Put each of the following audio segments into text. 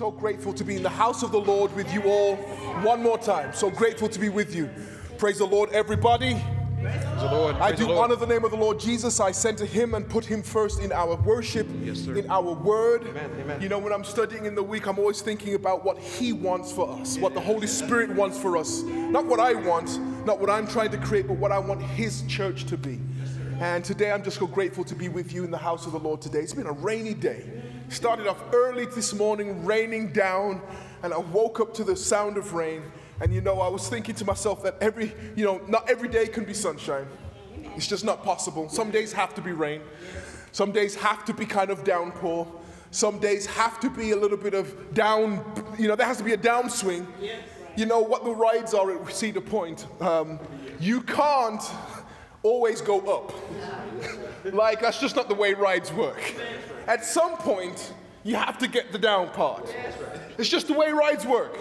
So grateful to be in the house of the Lord with you all one more time. So grateful to be with you. Praise the Lord, everybody. Praise the Lord. I do the honor the name of the Lord Jesus. I center him and put him first in our worship, Yes, sir. in our word. Amen, amen. You know, when I'm studying in the week, I'm always thinking about what he wants for us, what the Holy Spirit wants for us. Not what I want, not what I'm trying to create, but what I want his church to be. And today I'm just so grateful to be with you in the house of the Lord today. It's been a rainy day. Started off early this morning, raining down, and I woke up to the sound of rain. And you know, I was thinking to myself that every, you know, not every day can be sunshine. It's just not possible. Some days have to be rain. Some days have to be kind of downpour. Some days have to be a little bit of down, you know, there has to be a downswing. You know what the rides are at Cedar Point. Um, you can't always go up. like, that's just not the way rides work. At some point, you have to get the down part. It's just the way rides work.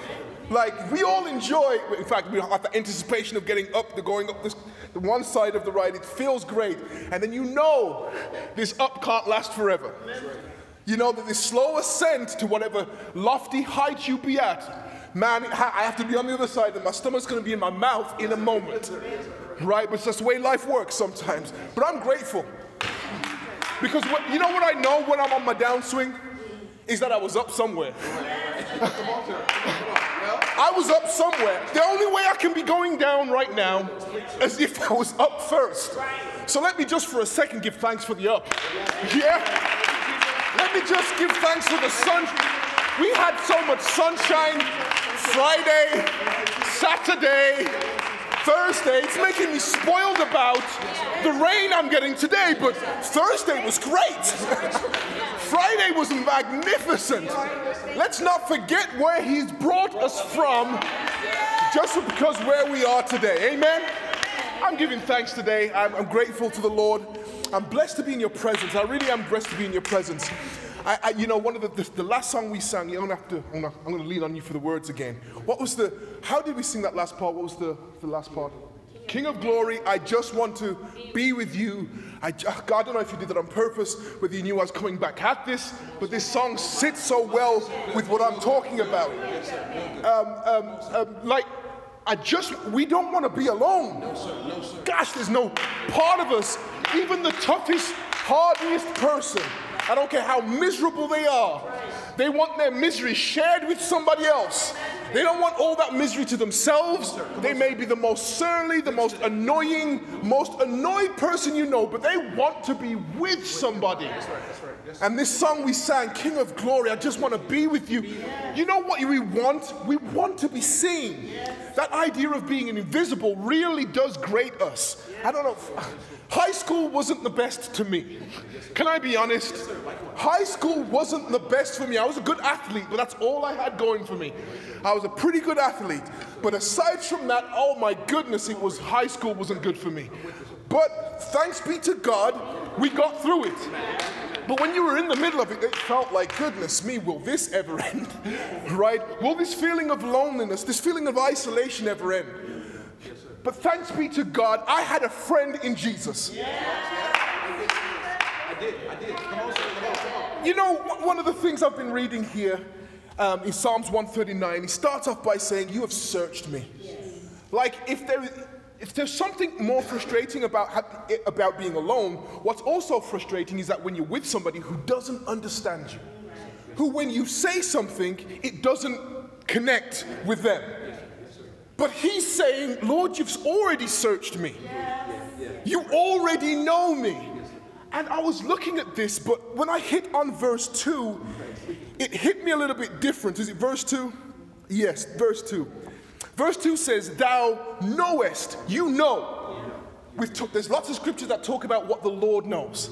Like, we all enjoy, in fact, we have the anticipation of getting up, the going up this, the one side of the ride. It feels great. And then you know this up can't last forever. You know that this slow ascent to whatever lofty height you be at, man, I have to be on the other side, and my stomach's gonna be in my mouth in a moment. Right? But it's just the way life works sometimes. But I'm grateful. Because what, you know what I know when I'm on my downswing? Is that I was up somewhere. I was up somewhere. The only way I can be going down right now is if I was up first. So let me just for a second give thanks for the up. Yeah? Let me just give thanks for the sun. We had so much sunshine Friday, Saturday, Thursday. It's making me spoiled about the rain I'm getting today, but Thursday was great. Friday was magnificent. Let's not forget where He's brought us from just because where we are today. Amen. I'm giving thanks today. I'm, I'm grateful to the Lord. I'm blessed to be in your presence. I really am blessed to be in your presence. I, I, you know, one of the, the, the last song we sang, I'm gonna have to, I'm I'm gonna lean on you for the words again. What was the, how did we sing that last part? What was the, the last part? King of glory, I just want to be with you. I, God, I don't know if you did that on purpose, whether you knew I was coming back at this, but this song sits so well with what I'm talking about. Um, um, um, like, I just, we don't want to be alone. Gosh, there's no part of us, even the toughest, hardest person, I don't care how miserable they are, they want their misery shared with somebody else. They don't want all that misery to themselves. They may be the most surly, the most annoying, most annoyed person you know, but they want to be with somebody. And this song we sang, King of Glory, I just want to be with you. You know what we want? We want to be seen. That idea of being invisible really does grate us. I don't know. High school wasn't the best to me. Can I be honest? High school wasn't the best for me. I was a good athlete, but that's all I had going for me. I was a pretty good athlete. But aside from that, oh my goodness, it was high school wasn't good for me. But thanks be to God, we got through it. But when you were in the middle of it, it felt like, goodness me, will this ever end? right? Will this feeling of loneliness, this feeling of isolation ever end? But thanks be to God, I had a friend in Jesus. Yeah. I did, I did. Come on, come on, come on. You know, one- of the things I've been reading here um, in Psalms 139, he starts off by saying, You have searched me. Like, if there is. If there's something more frustrating about, about being alone, what's also frustrating is that when you're with somebody who doesn't understand you, who, when you say something, it doesn't connect with them. But he's saying, Lord, you've already searched me. You already know me. And I was looking at this, but when I hit on verse 2, it hit me a little bit different. Is it verse 2? Yes, verse 2. Verse 2 says, Thou knowest, you know. We've t- there's lots of scriptures that talk about what the Lord knows.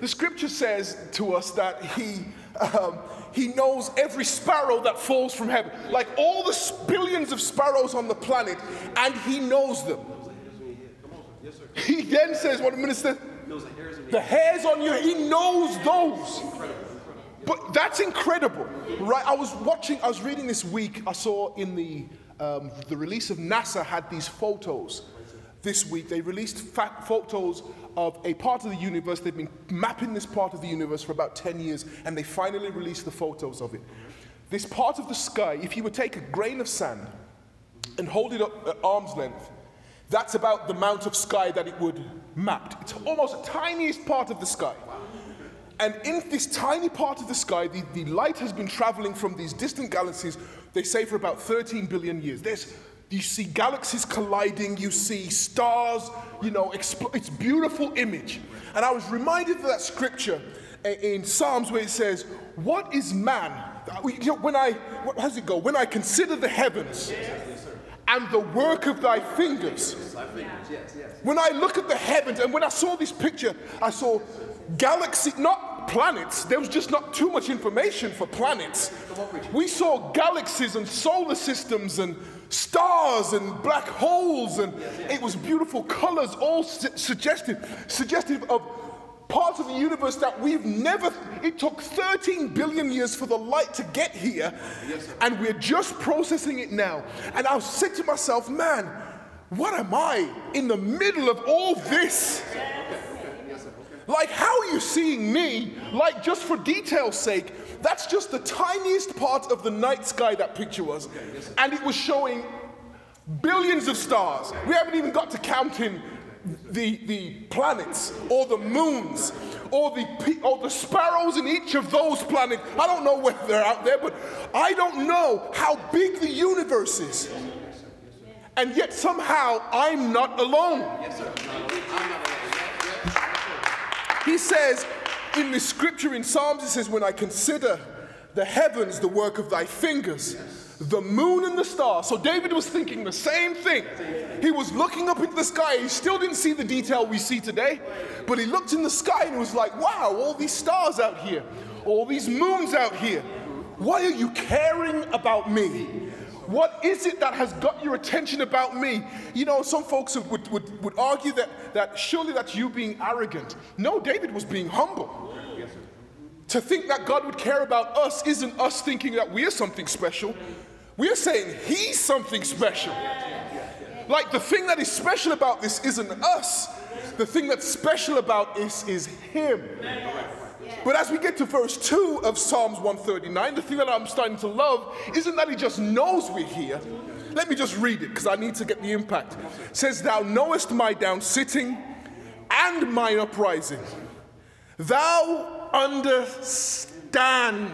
The scripture says to us that He um, He knows every sparrow that falls from heaven, like all the billions of sparrows on the planet, and He knows them. He then says, "What minister? The hairs on your he knows those." But that's incredible, right? I was watching, I was reading this week. I saw in the um, the release of NASA had these photos this week. They released photos of a part of the universe. They've been mapping this part of the universe for about 10 years, and they finally released the photos of it. this part of the sky, if you would take a grain of sand and hold it up at arm's length, that's about the amount of sky that it would map. It's almost the tiniest part of the sky. And in this tiny part of the sky, the, the light has been traveling from these distant galaxies, they say, for about 13 billion years. There's, you see galaxies colliding, you see stars, you know, expl- it's beautiful image. And I was reminded of that scripture eh, in Psalms where it says, What is man? Uh, when I, what, how does it go? When I consider the heavens and the work of thy fingers. When I look at the heavens, and when I saw this picture, I saw galaxy, not planets. There was just not too much information for planets. We saw galaxies and solar systems and stars and black holes, and it was beautiful colors, all su- suggestive, suggestive of parts of the universe that we've never, it took 13 billion years for the light to get here, and we're just processing it now. And I said to myself, man, what am I in the middle of all this? Like, how you seeing me? Like, just for detail's sake, that's just the tiniest part of the night sky that picture was. And it was showing billions of stars. We haven't even got to counting the, the planets or the moons or the, or the sparrows in each of those planets. I don't know whether they're out there, but I don't know how big the universe is. And yet somehow I'm not alone. He says in the scripture in Psalms, it says, When I consider the heavens, the work of thy fingers, the moon and the stars. So David was thinking the same thing. He was looking up into the sky. He still didn't see the detail we see today, but he looked in the sky and was like, wow, all these stars out here, all these moons out here. Why are you caring about me? What is it that has got your attention about me? You know, some folks would, would, would argue that, that surely that's you being arrogant. No, David was being humble. To think that God would care about us isn't us thinking that we're something special. We're saying He's something special. Like the thing that is special about this isn't us. The thing that's special about this is Him. But as we get to verse 2 of Psalms 139, the thing that I'm starting to love isn't that he just knows we're here. Let me just read it because I need to get the impact. It says, Thou knowest my down sitting and my uprising. Thou understand.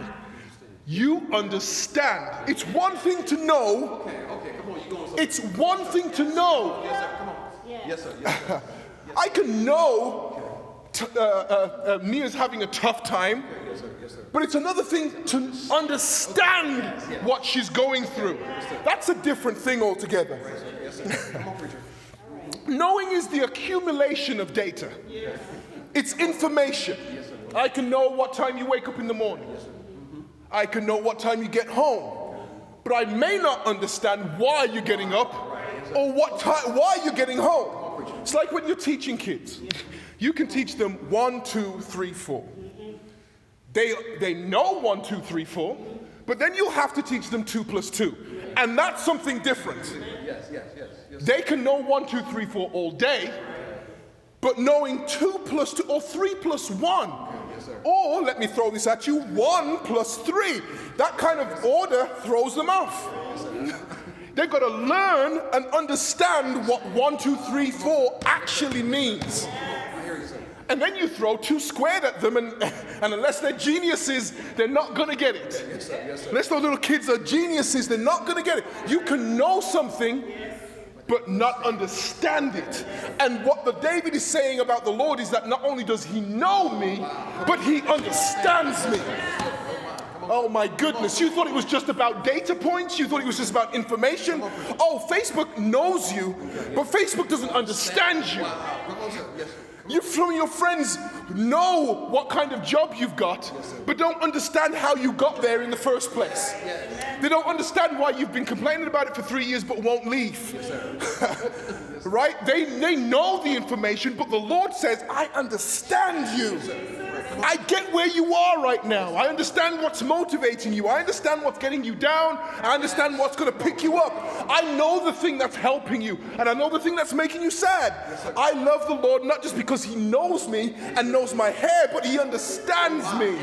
You understand. It's one thing to know. Okay, okay, come on, you going It's one thing to know. Yes, sir, come on. Yes, sir. Yes, sir. I can know t- uh, uh, uh, Mia's having a tough time. Yes, sir. Yes, sir. But it's another thing to understand what she's going through. That's a different thing altogether. Knowing is the accumulation of data, it's information. I can know what time you wake up in the morning, I can know what time you get home, but I may not understand why you're getting up or what time, why you're getting home. It's like when you're teaching kids. You can teach them one, two, three, four. They, they know one, two, three, four, but then you'll have to teach them two plus two. And that's something different. Yes, yes, yes. They can know one, two, three, four all day, but knowing two plus two or three plus one, or let me throw this at you, one plus three, that kind of order throws them off. They've got to learn and understand what one, two, three, four actually means. And then you throw two squared at them, and, and unless they're geniuses, they're not going to get it. Yes, sir. Yes, sir. Unless those little kids are geniuses, they're not going to get it. You can know something, but not understand it. And what the David is saying about the Lord is that not only does he know me, but he understands me. Oh my goodness, you thought it was just about data points? You thought it was just about information? Oh, Facebook knows you, but Facebook doesn't understand you. You from your friends know what kind of job you've got, yes, but don't understand how you got there in the first place. Yes. They don't understand why you've been complaining about it for three years but won't leave. Yes, right? They, they know the information, but the Lord says, I understand you. I get where you are right now. I understand what's motivating you. I understand what's getting you down. I understand what's going to pick you up. I know the thing that's helping you, and I know the thing that's making you sad. I love the Lord not just because He knows me and knows my hair, but He understands me.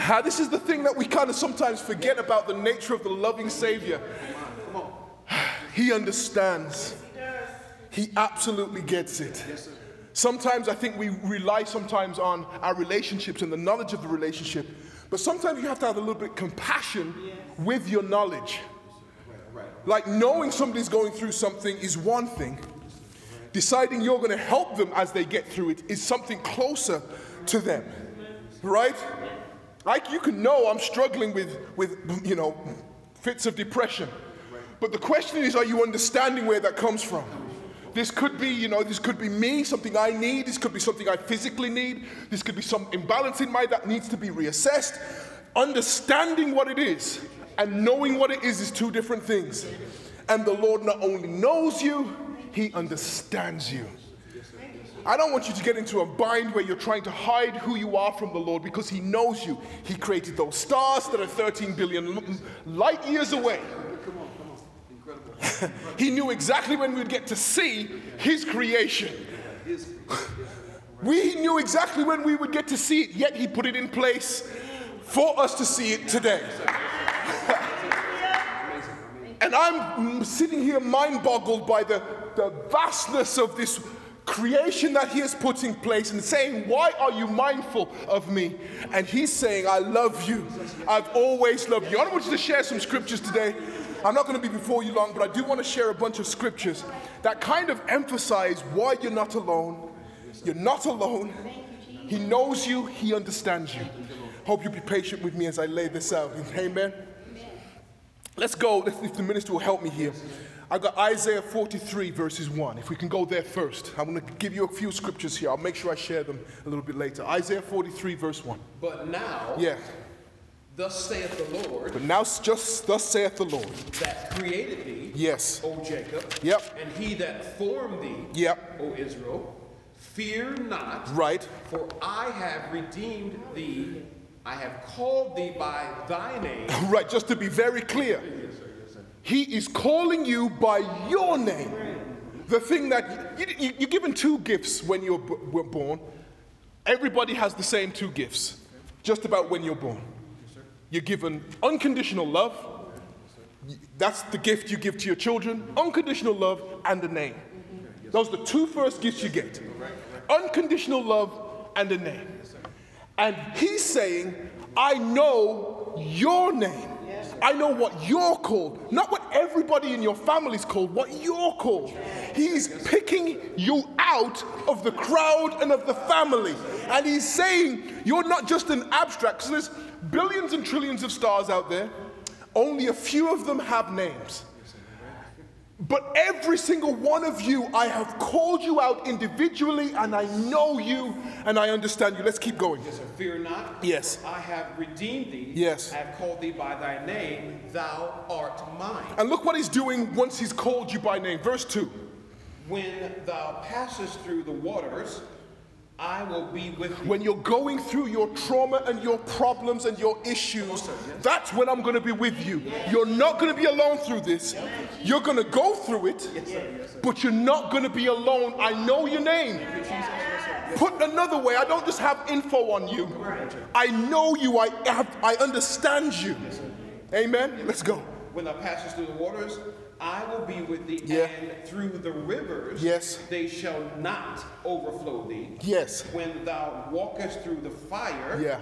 Ah, this is the thing that we kind of sometimes forget about the nature of the loving Savior. He understands. He absolutely gets it. Sometimes I think we rely sometimes on our relationships and the knowledge of the relationship, but sometimes you have to have a little bit of compassion with your knowledge. Like knowing somebody's going through something is one thing. Deciding you're going to help them as they get through it is something closer to them. Right? Like you can know I'm struggling with, with you know, fits of depression. But the question is, are you understanding where that comes from? This could be, you know, this could be me, something I need. This could be something I physically need. This could be some imbalance in my that needs to be reassessed. Understanding what it is and knowing what it is is two different things. And the Lord not only knows you, He understands you. I don't want you to get into a bind where you're trying to hide who you are from the Lord because He knows you. He created those stars that are 13 billion light years away. he knew exactly when we'd get to see His creation. We knew exactly when we would get to see it, yet He put it in place for us to see it today. and I'm sitting here mind boggled by the, the vastness of this creation that he has put in place and saying, Why are you mindful of me? And he's saying, I love you. I've always loved you. I want you to share some scriptures today. I'm not going to be before you long, but I do want to share a bunch of scriptures that kind of emphasize why you're not alone. You're not alone. He knows you, He understands you. Hope you'll be patient with me as I lay this out. Amen. Let's go. If the minister will help me here. I've got Isaiah 43, verses 1. If we can go there first, I'm going to give you a few scriptures here. I'll make sure I share them a little bit later. Isaiah 43, verse 1. But now, Yeah. Thus saith the Lord, But now, just thus saith the Lord. that created thee, Yes. O Jacob, Yep. and he that formed thee, Yep. O Israel, fear not, Right. for I have redeemed thee, I have called thee by thy name. Right. Just to be very clear, He is calling you by your name. The thing that you, you, you're given two gifts when you're b- were born. Everybody has the same two gifts, just about when you're born. You're given unconditional love. That's the gift you give to your children. Unconditional love and a name. Those are the two first gifts you get. Unconditional love and a name. And he's saying, I know your name. I know what you're called, not what everybody in your family is called, what you're called. He's picking you out of the crowd and of the family. And he's saying, You're not just an abstract. So there's billions and trillions of stars out there, only a few of them have names. But every single one of you, I have called you out individually, and I know you and I understand you. Let's keep going. Yes. Fear not. Yes. I have redeemed thee. Yes. I have called thee by thy name. Thou art mine. And look what he's doing once he's called you by name. Verse 2. When thou passest through the waters, I will be with thee. When you're going through your trauma and your problems and your issues, oh, that's when I'm going to be with you. You're not going to be alone through this. You're going to go through it, but you're not going to be alone. I know your name. Put another way, I don't just have info on you. I know you. I have, I understand you. Amen. Let's go. When thou passest through the waters, I will be with thee, Yeah. and through the rivers, Yes. they shall not overflow thee. Yes. When thou walkest through the fire, Yeah.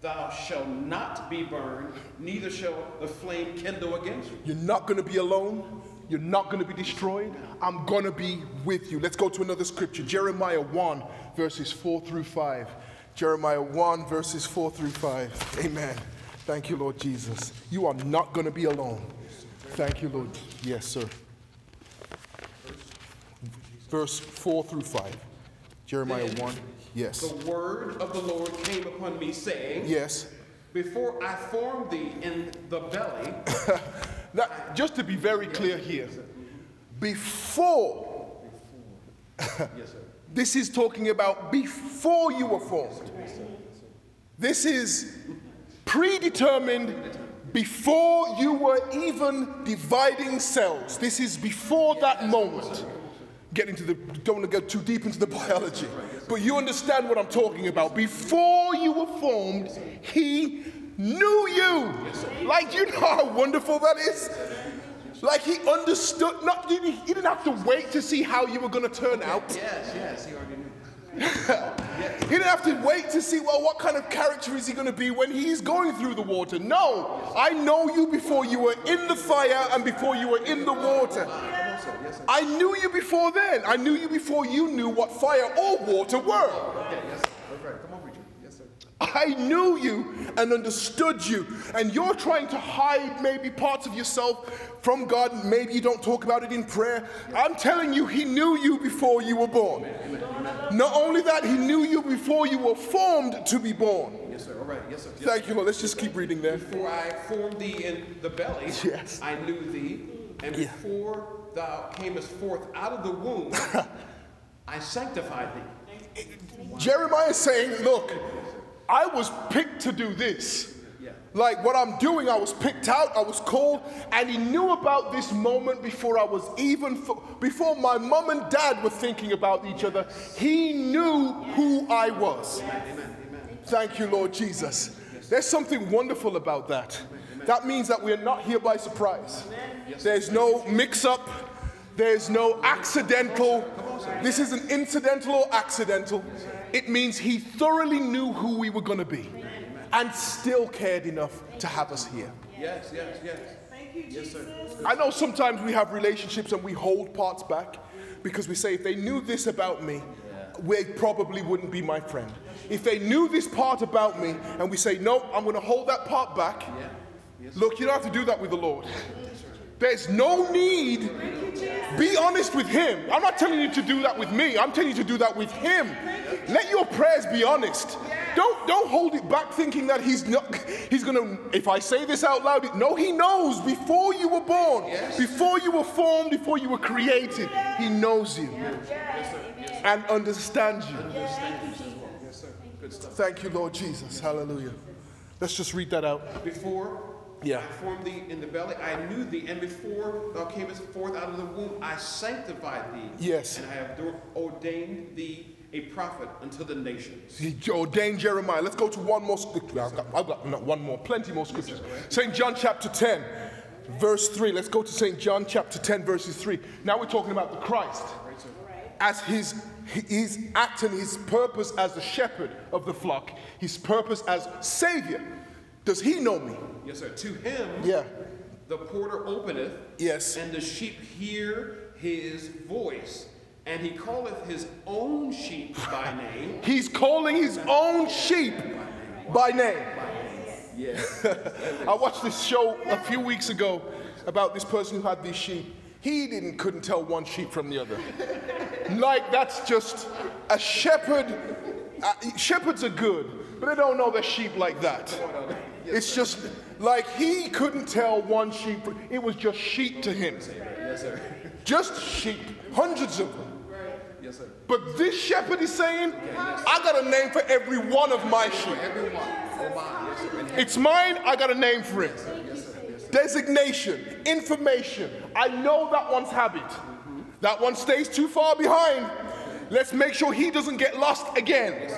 thou shalt not be burned, neither shall the flame kindle against you. You're not going to be alone. You're not going to be destroyed. I'm going to be with you. Let's go to another scripture Jeremiah 1, verses 4 through 5. Jeremiah 1, verses 4 through 5. Amen. Thank you, Lord Jesus. You are not going to be alone. Thank you, Lord. Yes, sir. Verse 4 through 5. Jeremiah 1. Yes. The word of the Lord came upon me, saying, Yes. Before I formed thee in the belly, Now, just to be very clear here, before, Yes, sir. this is talking about before you were formed. This is predetermined before you were even dividing cells. This is before that moment. Get into the, don't want to go too deep into the biology, but you understand what I'm talking about. Before you were formed, He knew you. Like, you know how wonderful that is? Like he understood, not, he didn't have to wait to see how you were going to turn out. Yes, yes, he already knew. he didn't have to wait to see, well, what kind of character is he going to be when he's going through the water. No, I know you before you were in the fire and before you were in the water. I knew you before then. I knew you before you knew what fire or water were. Okay, yes, sir. That's right. Come on, preacher. Yes, sir. I knew you and understood you, and you're trying to hide maybe parts of yourself from God. Maybe you don't talk about it in prayer. I'm telling you, He knew you before you were born. Not only that, He knew you before you were formed to be born. Yes, sir. All right. Yes, sir. Yes, Thank you, Lord. Let's just keep reading there. Before I formed thee in the belly, Yes. I knew thee, and Yeah. before thou camest forth out of the womb, I sanctified thee. Jeremiah is saying, Look, I was picked to do this. Yeah. Like what I'm doing, I was picked out, I was called, and he knew about this moment before I was even, before my mom and dad were thinking about each other. He knew who I was. Thank you, Lord Jesus. There's something wonderful about that. That means that we're not here by surprise. There's no mix up, there's no accidental. This isn't incidental or accidental. It means he thoroughly knew who we were going to be and still cared enough to have us here. Yes, yes, yes. Thank you, Yes, sir. Jesus. I know sometimes we have relationships and we hold parts back because we say, if they knew this about me, they probably wouldn't be my friend. If they knew this part about me and we say, no, I'm going to hold that part back, look, you don't have to do that with the Lord. There's no need. Be honest with Him. I'm not telling you to do that with me. I'm telling you to do that with Him. Let your prayers be honest. Don't don't hold it back thinking that He's not. He's gonna. If I say this out loud, no, He knows before you were born, before you were formed, before you were created. He knows you and understands you. Yes, sir. Good stuff. Thank you, Lord Jesus. Hallelujah. Let's just read that out. Before Yeah. I formed thee in the belly, I knew thee, and before thou camest forth out of the womb, I sanctified thee. Yes. And I have ordained thee a prophet unto the nations. He ordained Jeremiah. Let's go to one more scripture. I've got, I've got not one more, plenty more scriptures. St. John chapter 10, verse 3. Let's go to St. John chapter 10, verses 3. Now we're talking about the Christ as his his act and his purpose as the shepherd of the flock, his purpose as savior. Does he know me? Yes, sir. To him, Yeah. the porter openeth, Yes. and the sheep hear his voice, and he calleth his own sheep by name. He's calling his own sheep by name. Yes. I watched this show a few weeks ago about this person who had these sheep. He didn't couldn't tell one sheep from the other. Like that's just a shepherd. Uh, shepherds are good, but they don't know their sheep like that. It's just like he couldn't tell one sheep. It was just sheep to him. Just sheep, hundreds of them. But this shepherd is saying, I got a name for every one of my sheep. It's mine, I got a name for it. Designation, information. I know that one's habit. That one stays too far behind. Let's make sure he doesn't get lost again.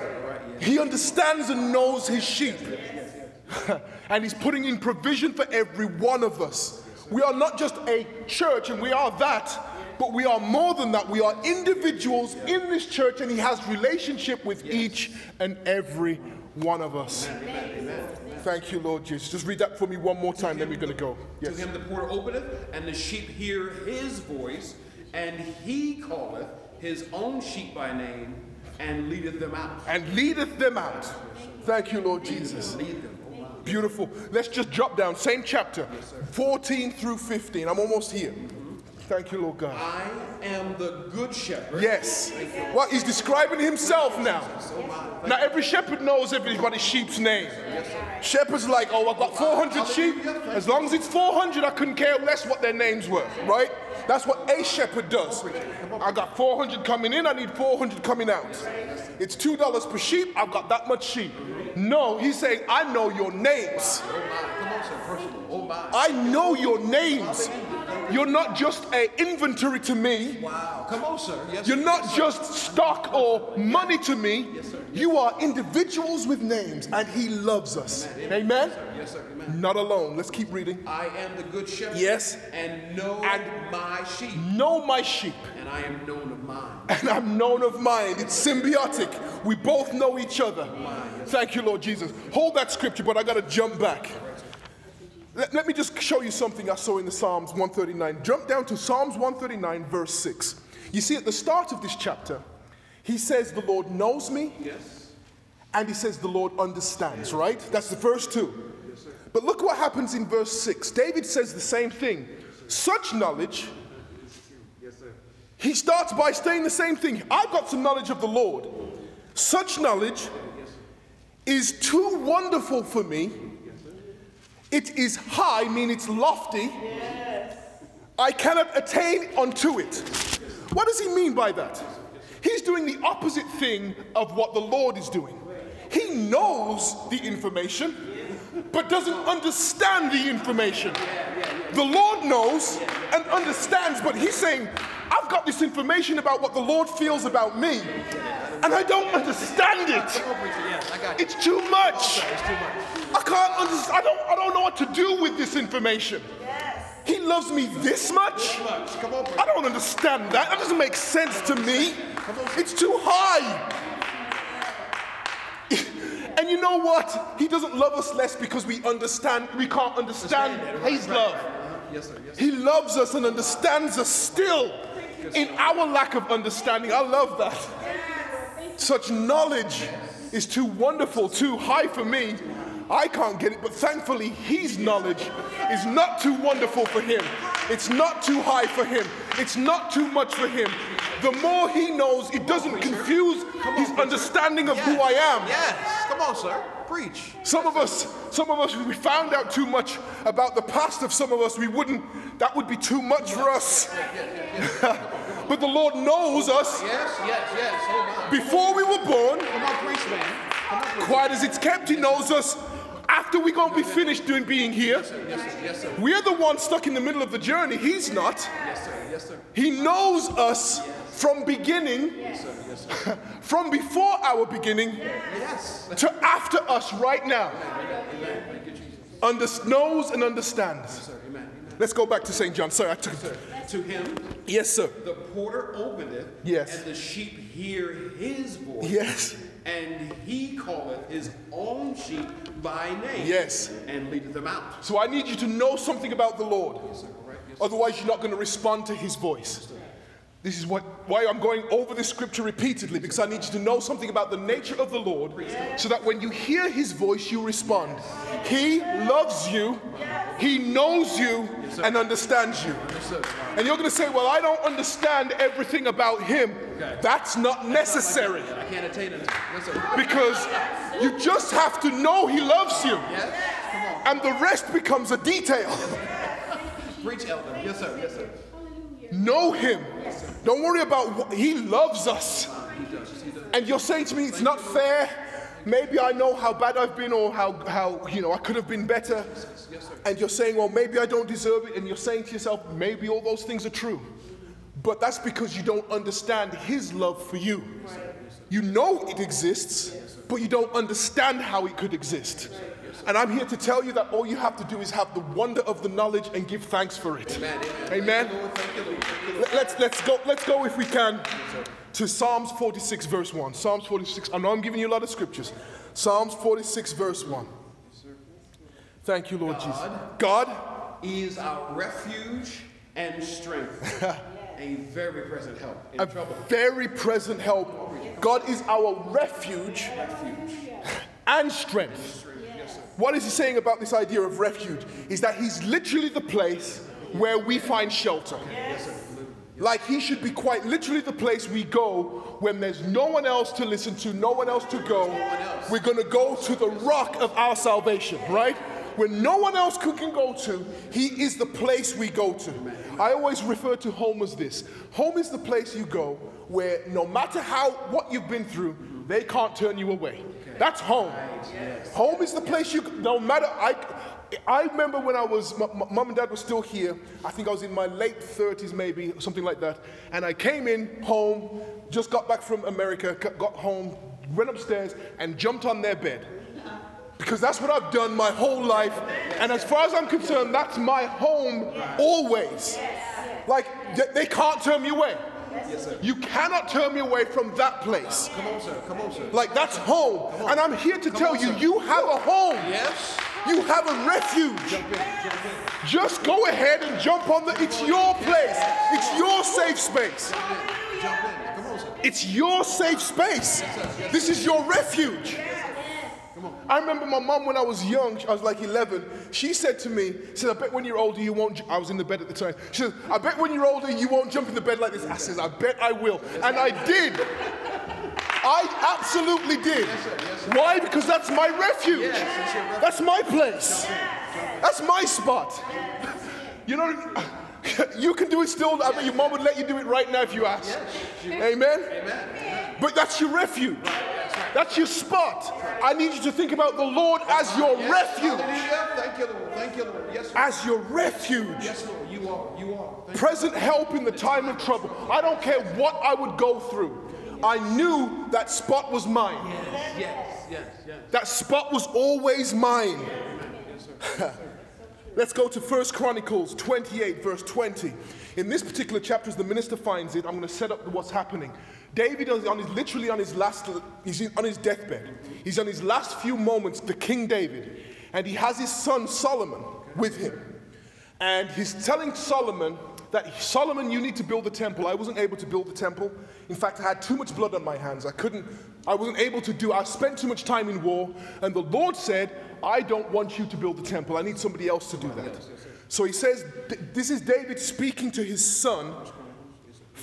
He understands and knows his sheep. and he's putting in provision for every one of us. We are not just a church, and we are that, but we are more than that. We are individuals in this church, and he has relationship with each and every one of us. Thank you, Lord Jesus. Just read that for me one more time, then we're going to go. To Yes. him the porter openeth, and the sheep hear his voice, and he calleth his own sheep by name, and leadeth them out. And leadeth them out. Thank you, Lord Jesus. Beautiful. Let's just drop down. Same chapter, 14 through 15. I'm almost here. Thank you, Lord God. I am the good shepherd. Yes. Well, he's describing himself now. Now, every shepherd knows everybody's sheep's name. Shepherds like, oh, I've got 400 sheep. As long as it's 400, I couldn't care less what their names were, right? That's what a shepherd does. I got 400 coming in, I need 400 coming out. It's $2 per sheep, I've got that much sheep. No, he's saying, I know your names. Oh my. Come on, sir. Personal. Oh, my. I know your names. You're not just a inventory to me. Wow. Come on, sir. Yes, You're not Yes, just stock or money to me. Yes, sir. You are individuals with names, and He loves us. Amen? Yes, sir. Amen. Not alone. Let's keep reading. I am the good shepherd. Yes. And know And- my sheep. Know my sheep, And I am known of mine. and I'm known of mine. It's symbiotic. We both know each other. Thank you, Lord Jesus. Hold that scripture, but I got to jump back. Let, let me just show you something I saw in the Psalms 139. Jump down to Psalms 139, verse 6. You see, at the start of this chapter, he says, The Lord knows me, Yes. and he says, The Lord understands, right? That's the first 2. But look what happens in verse 6. David says the same thing. Such knowledge, he starts by saying the same thing. I've got some knowledge of the Lord. Such knowledge is too wonderful for me. It is high, meaning it's lofty. I cannot attain unto it. What does he mean by that? He's doing the opposite thing of what the Lord is doing. He knows the information, but doesn't understand the information. The Lord knows and understands, but he's saying, I've got this information about what the Lord feels about me, and I don't understand it. Yes, got. It's too much. It's too much. I can't understand. I don't, I don't know what to do with this information. He loves me this much? Too much. Come on, I don't understand that. That doesn't make sense to me. It's too high. And you know what? He doesn't love us less because we understand, we can't understand his love. Yes, sir. Yes. He loves us and understands us still in our lack of understanding. I love that. Such knowledge is too wonderful, too high for me. I can't get it, but thankfully, his knowledge is not too wonderful for him. It's not too high for him. It's not too much for him. The more he knows, it doesn't confuse his understanding of who I am. Yes. Come on, sir. Preach. Some of us, some of us, if we found out too much about the past of some of us. We wouldn't, that would be too much for us. but the Lord knows us Yes, yes, yes. Oh, before we were born. Come on, preach, man. Come on, preach. Quiet as it's kept, He knows us after we're going to be finished doing being here. Yes, sir. Yes, sir. We're the ones stuck in the middle of the journey. He's not. Yes, sir. Yes, sir. He knows us from beginning, Yes, sir. Yes, sir. from before our beginning Yes. to after us right now. Thank you, Jesus. Under, knows and understands. Sir. Let's go back to St. John. Sorry, I took Sir, to him, Yes, sir. the porter opened it. Yes. and the sheep hear his voice. Yes. And he calleth his own sheep by name. Yes. And leadeth them out. So I need you to know something about the Lord. Yes, sir. Correct. Yes, Otherwise, you're not going to respond to his voice. This is what, why I'm going over this scripture repeatedly because I need you to know something about the nature of the Lord so that when you hear his voice, you respond. He loves you, he knows you, and understands you. And you're going to say, Well, I don't understand everything about him. That's not necessary I can't attain it. Because you just have to know he loves you, Yes. And the rest becomes a detail. Preach, elder. Yes, sir. Yes, sir. Know him. Don't worry about what he loves us. And you're saying to me, it's not fair. Maybe I know how bad I've been or how, how you know, I could have been better. And you're saying, well, maybe I don't deserve it. And you're saying to yourself, maybe all those things are true. But that's because you don't understand his love for you. You know it exists, but you don't understand how it could exist. And I'm here to tell you that all you have to do is have the wonder of the knowledge and give thanks for it. Amen. Amen. Lord, thank you, Lord. Thank you, Lord. Let- Let's, let's, go, let's go, if we can, to Psalms 46, verse 1. Psalms 46. I know I'm giving you a lot of scriptures. Psalms 46, verse 1. Thank you, Lord Jesus. God is our refuge and strength, a very present help in a trouble. very present help. God is our refuge Refuge. and strength. What is he saying about this idea of refuge? Is that he's literally the place where we find shelter. Like he should be quite literally the place we go when there's no one else to listen to, no one else to go. We're going to go to the rock of our salvation, right? When no one else can can go to, he is the place we go to. I always refer to home as this. Home is the place you go where no matter how what you've been through, they can't turn you away. That's home. Home is the place you no matter I I remember when I was, my, my mom and dad were still here. I think I was in my late 30s, maybe, something like that. And I came in home, just got back from America, got got home, went upstairs, and jumped on their bed. Because that's what I've done my whole life. And as far as I'm concerned, that's my home always. Like, they- they can't turn me away. You cannot turn me away from that place. Come on, sir. Come on, sir. Like, that's home. And I'm here to tell on, you, sir. you have a home. Yes. You have a refuge. Jump in. Jump in. Just go ahead and jump on the. It's your place. It's your safe space. Jump in. Come on. It's your safe space. This is your refuge. I remember my mom when I was young, I was like 11, she said to me, she said, I bet when you're older you won't, ju-" I was in the bed at the time, she said, I bet when you're older you won't jump in the bed like this. I says, I bet I will. And I did. I absolutely did. Why? Because that's my refuge. That's my place. That's my spot. You know, you can do it still. I mean, your mom would let you do it right now if you ask. Amen? But that's your refuge. That's your spot. I need you to think about the Lord as your refuge. Thank you, Lord. Thank you, Lord. Yes. As your refuge. Yes, Lord. You are. You are. Present help in the time of trouble. I don't care what I would go through. I knew that spot was mine. Yes. Yes. Yes. That spot was always mine. Let's go to 1 Chronicles 28, verse 20. In this particular chapter, as the minister finds it, I'm going to set up what's happening. David is on his, literally on his last, he's on his deathbed. He's on his last few moments, the King David, and he has his son Solomon with him. And he's telling Solomon that Solomon, you need to build the temple. I wasn't able to build the temple. In fact, I had too much blood on my hands. I couldn't, I wasn't able to do, I spent too much time in war. And the Lord said, I don't want you to build the temple. I need somebody else to do that. So he says, this is David speaking to his son,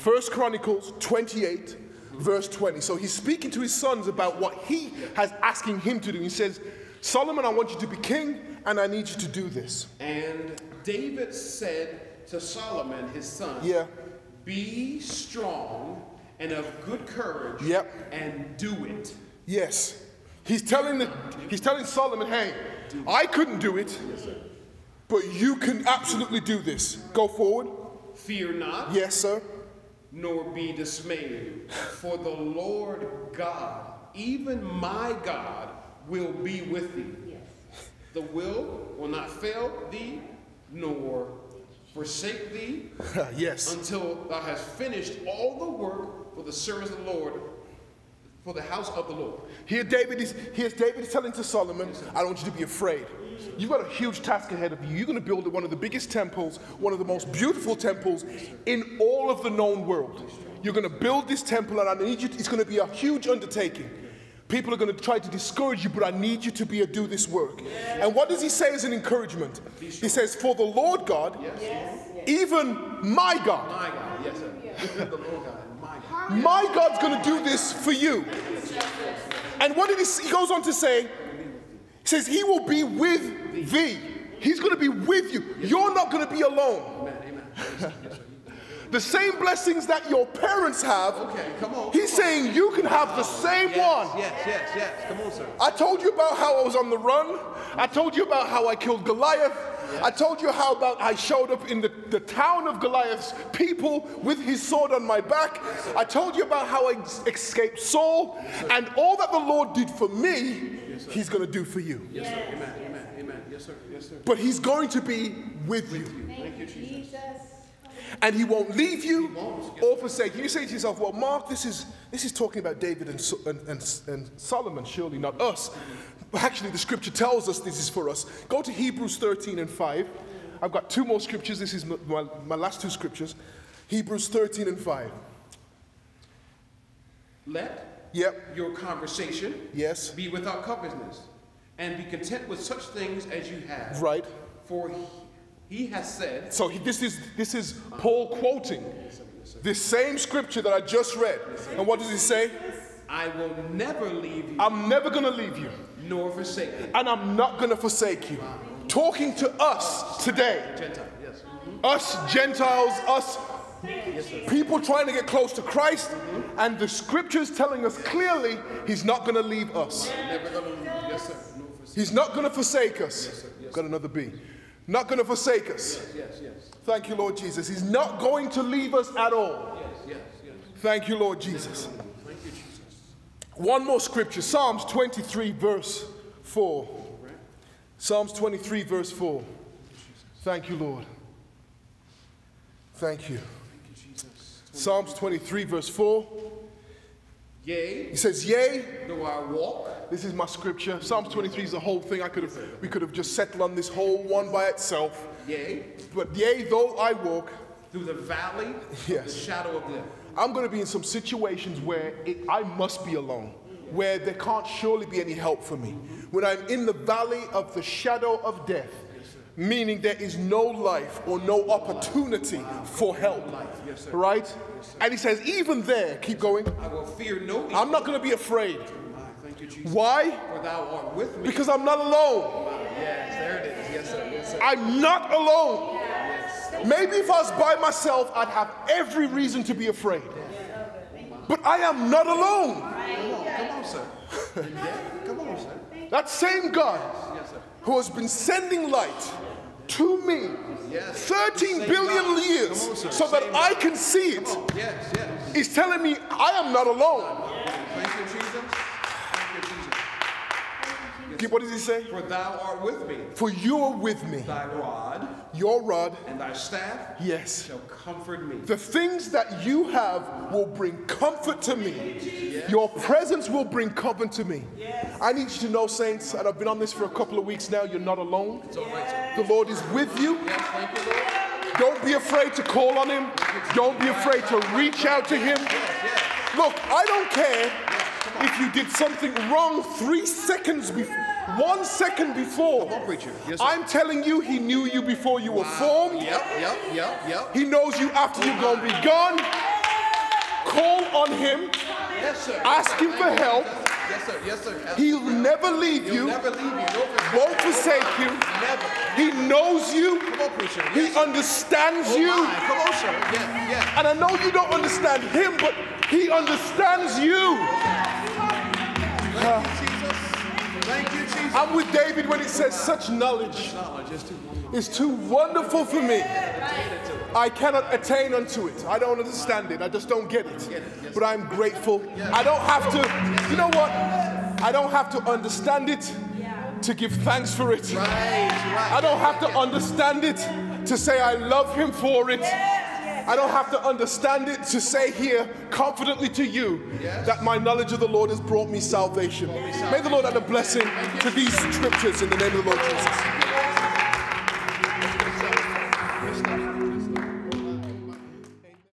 First Chronicles 28, verse 20. So he's speaking to his sons about what he has asking him to do. He says, Solomon, I want you to be king, and I need you to do this. And David said to Solomon, his son, Yeah. Be strong and of good courage Yep. and do it. Yes. He's telling the, he's telling Solomon, hey, I couldn't do it, but you can absolutely do this. Go forward. Fear not, Yes, sir. Nor be dismayed, for the Lord God, even my God, will be with thee. Yes. The will will not fail thee, nor forsake thee, yes. until thou hast finished all the work for the service of the Lord, for the house of the Lord. Here David is here's David is telling to Solomon, I don't want you to be afraid. You've got a huge task ahead of you. You're going to build one of the biggest temples, one of the most beautiful temples in all of the known world. You're going to build this temple, and I need you. it's going to be a huge undertaking. People are going to try to discourage you, but I need you to be a do this work. And what does he say as an encouragement? He says, "For the Lord God, even my God, My God, yes, sir. the Lord God, my God's going to do this for you." And what did he? He goes on to say, he says, He will be with thee. He's going to be with you. You're not going to be alone. Amen, amen. Yes, sir. Yes, sir. The same blessings that your parents have, Okay, come on. he's saying you can have the same Yes, one. yes, yes, yes. Come on, sir. I told you about how I was on the run. I told you about how I killed Goliath. I told you how about I showed up in the, the town of Goliath's people with his sword on my back. I told you about how I escaped Saul. And all that the Lord did for me, he's going to do for you. Yes, sir. Amen, amen, amen. Yes, sir. Yes, sir. But he's going to be with you. Thank you, Jesus. And he won't leave you or forsake you. You say to yourself, well, Mark, this is, this is talking about David and, and, and, and Solomon, surely not us. But actually, the scripture tells us this is for us. Go to Hebrews 13 and 5. I've got two more scriptures. This is my, my, my last two scriptures. Hebrews 13 and 5. Let Yep. your conversation Yes. be without covetousness, and be content with such things as you have. Right. For he, he has said, So he, this, is, this is Paul quoting this same scripture that I just read. And what does he say? I will never leave you I'm never going to leave you. nor forsake you. and I'm not going to forsake you. Talking to us today, us Gentiles, us people trying to get close to Christ, and the scriptures telling us clearly He's not going to leave us. Never gonna leave you. Yes, sir. Nor forsake He's not going to forsake us. Got another B. Not going to forsake us. Yes, yes. Thank you, Lord Jesus. He's not going to leave us at all. Yes, yes, yes. Thank you, Lord Jesus. Thank you, Jesus. One more scripture Psalms 23, verse 4. Psalms 23, verse 4. Thank you, Lord. Thank you. Thank you, Jesus. Psalms 23, verse 4. Yea, He says, Yea, though I walk this is my scripture. Psalms 23 is the whole thing. I could have, we could have just settled on this whole one by itself. Yea, But yea, though I walk, through the valley Yes. of the shadow of death. I'm going to be in some situations where it, I must be alone, where there can't surely be any help for me. When I'm in the valley of the shadow of death, meaning there is no life or no opportunity for help. Right? And he says, even there, keep going, I will fear no. I'm not going to be afraid. Thank you, Jesus. Why? For thou art with me. Because I'm not alone. Yes, there it is. Yes, sir. Yes, sir. I'm not alone. Maybe if I was by myself, I'd have every reason to be afraid. But I am not alone. Come on, sir. Come on, sir. That same God who has been sending light to me Yes. 13 Same billion God. years on, so that I can see it Yes, yes. is telling me I am not alone. Thank you, Jesus. Thank you, Jesus. What does he say? For thou art with me. For you are with me. Thy rod Your rod, and thy staff yes. shall comfort me. The things that you have will bring comfort to me. Your presence will bring comfort to me. I need you to know, saints, and I've been on this for a couple of weeks now, you're not alone. It's all right. The Lord is with you. Yes, thank you, Lord. Don't be afraid to call on Him. Don't be afraid to reach out to Him. Look, I don't care if you did something wrong three seconds before, one second before. Come on, preacher. Yes, sir. I'm telling you, He knew you before you were formed. Yep, yep, yep, yep. He knows you after you're going to be gone. Call on Him. Yes, sir. Ask Him for help. Yes, sir. Yes, sir. He'll never leave He'll you, never leave you. No won't forsake you. Never. He knows you. Come on, preacher. He Yes, sir. understands Oh, you. my. Come on, sir. Yeah, yeah. And I know you don't understand Him, but He understands you. I'm with David when he says, Such knowledge is too wonderful. is too wonderful for me. I cannot attain unto it. I don't understand it. I just don't get it. But I'm grateful. I don't have to, you know what? I don't have to understand it to give thanks for it. I don't have to understand it to say I love him for it. I don't have to understand it to say here confidently to you that my knowledge of the Lord has brought me salvation. May the Lord add a blessing to these scriptures in the name of the Lord Jesus.